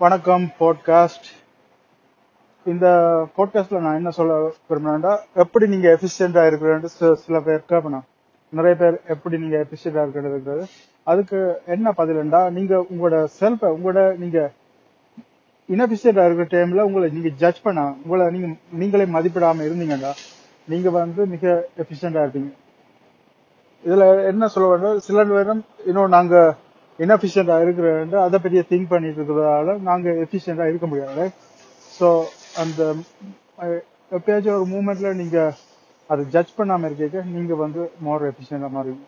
வணக்கம் போட்காஸ்ட் இந்த போட்காஸ்ட்ல நான் என்ன சொல்ல விரும்புறேன்டா எப்படி நீங்க எஃபிஷியண்டா இருக்கிறேன் சில பேர் கேட்பணும் நிறைய பேர் எப்படி நீங்க எஃபிஷியண்டா இருக்கிறது அதுக்கு என்ன பதிலுண்டா நீங்க உங்களோட செல்ஃப உங்களோட நீங்க இன்எஃபிஷியண்டா இருக்கிற டைம்ல உங்களை நீங்க ஜட்ஜ் பண்ண உங்களை நீங்க நீங்களே மதிப்பிடாம இருந்தீங்கன்னா நீங்க வந்து மிக எஃபிஷியண்டா இருப்பீங்க. இதுல என்ன சொல்ல வேண்டும் சில நேரம் இன்னும் நாங்க இன்எஃபிஷியண்டா இருக்கிற அதை பற்றிய திங்க் பண்ணிட்டு இருக்கிறதால நாங்க எஃபிஷியண்டா இருக்க முடியாது. ஸோ அந்த எப்பயாச்சும் ஒரு மூமெண்ட்ல நீங்க அதை ஜட்ஜ் பண்ணாம இருக்க நீங்க வந்து மோர் எஃபிஷியண்டா மாறுவீங்க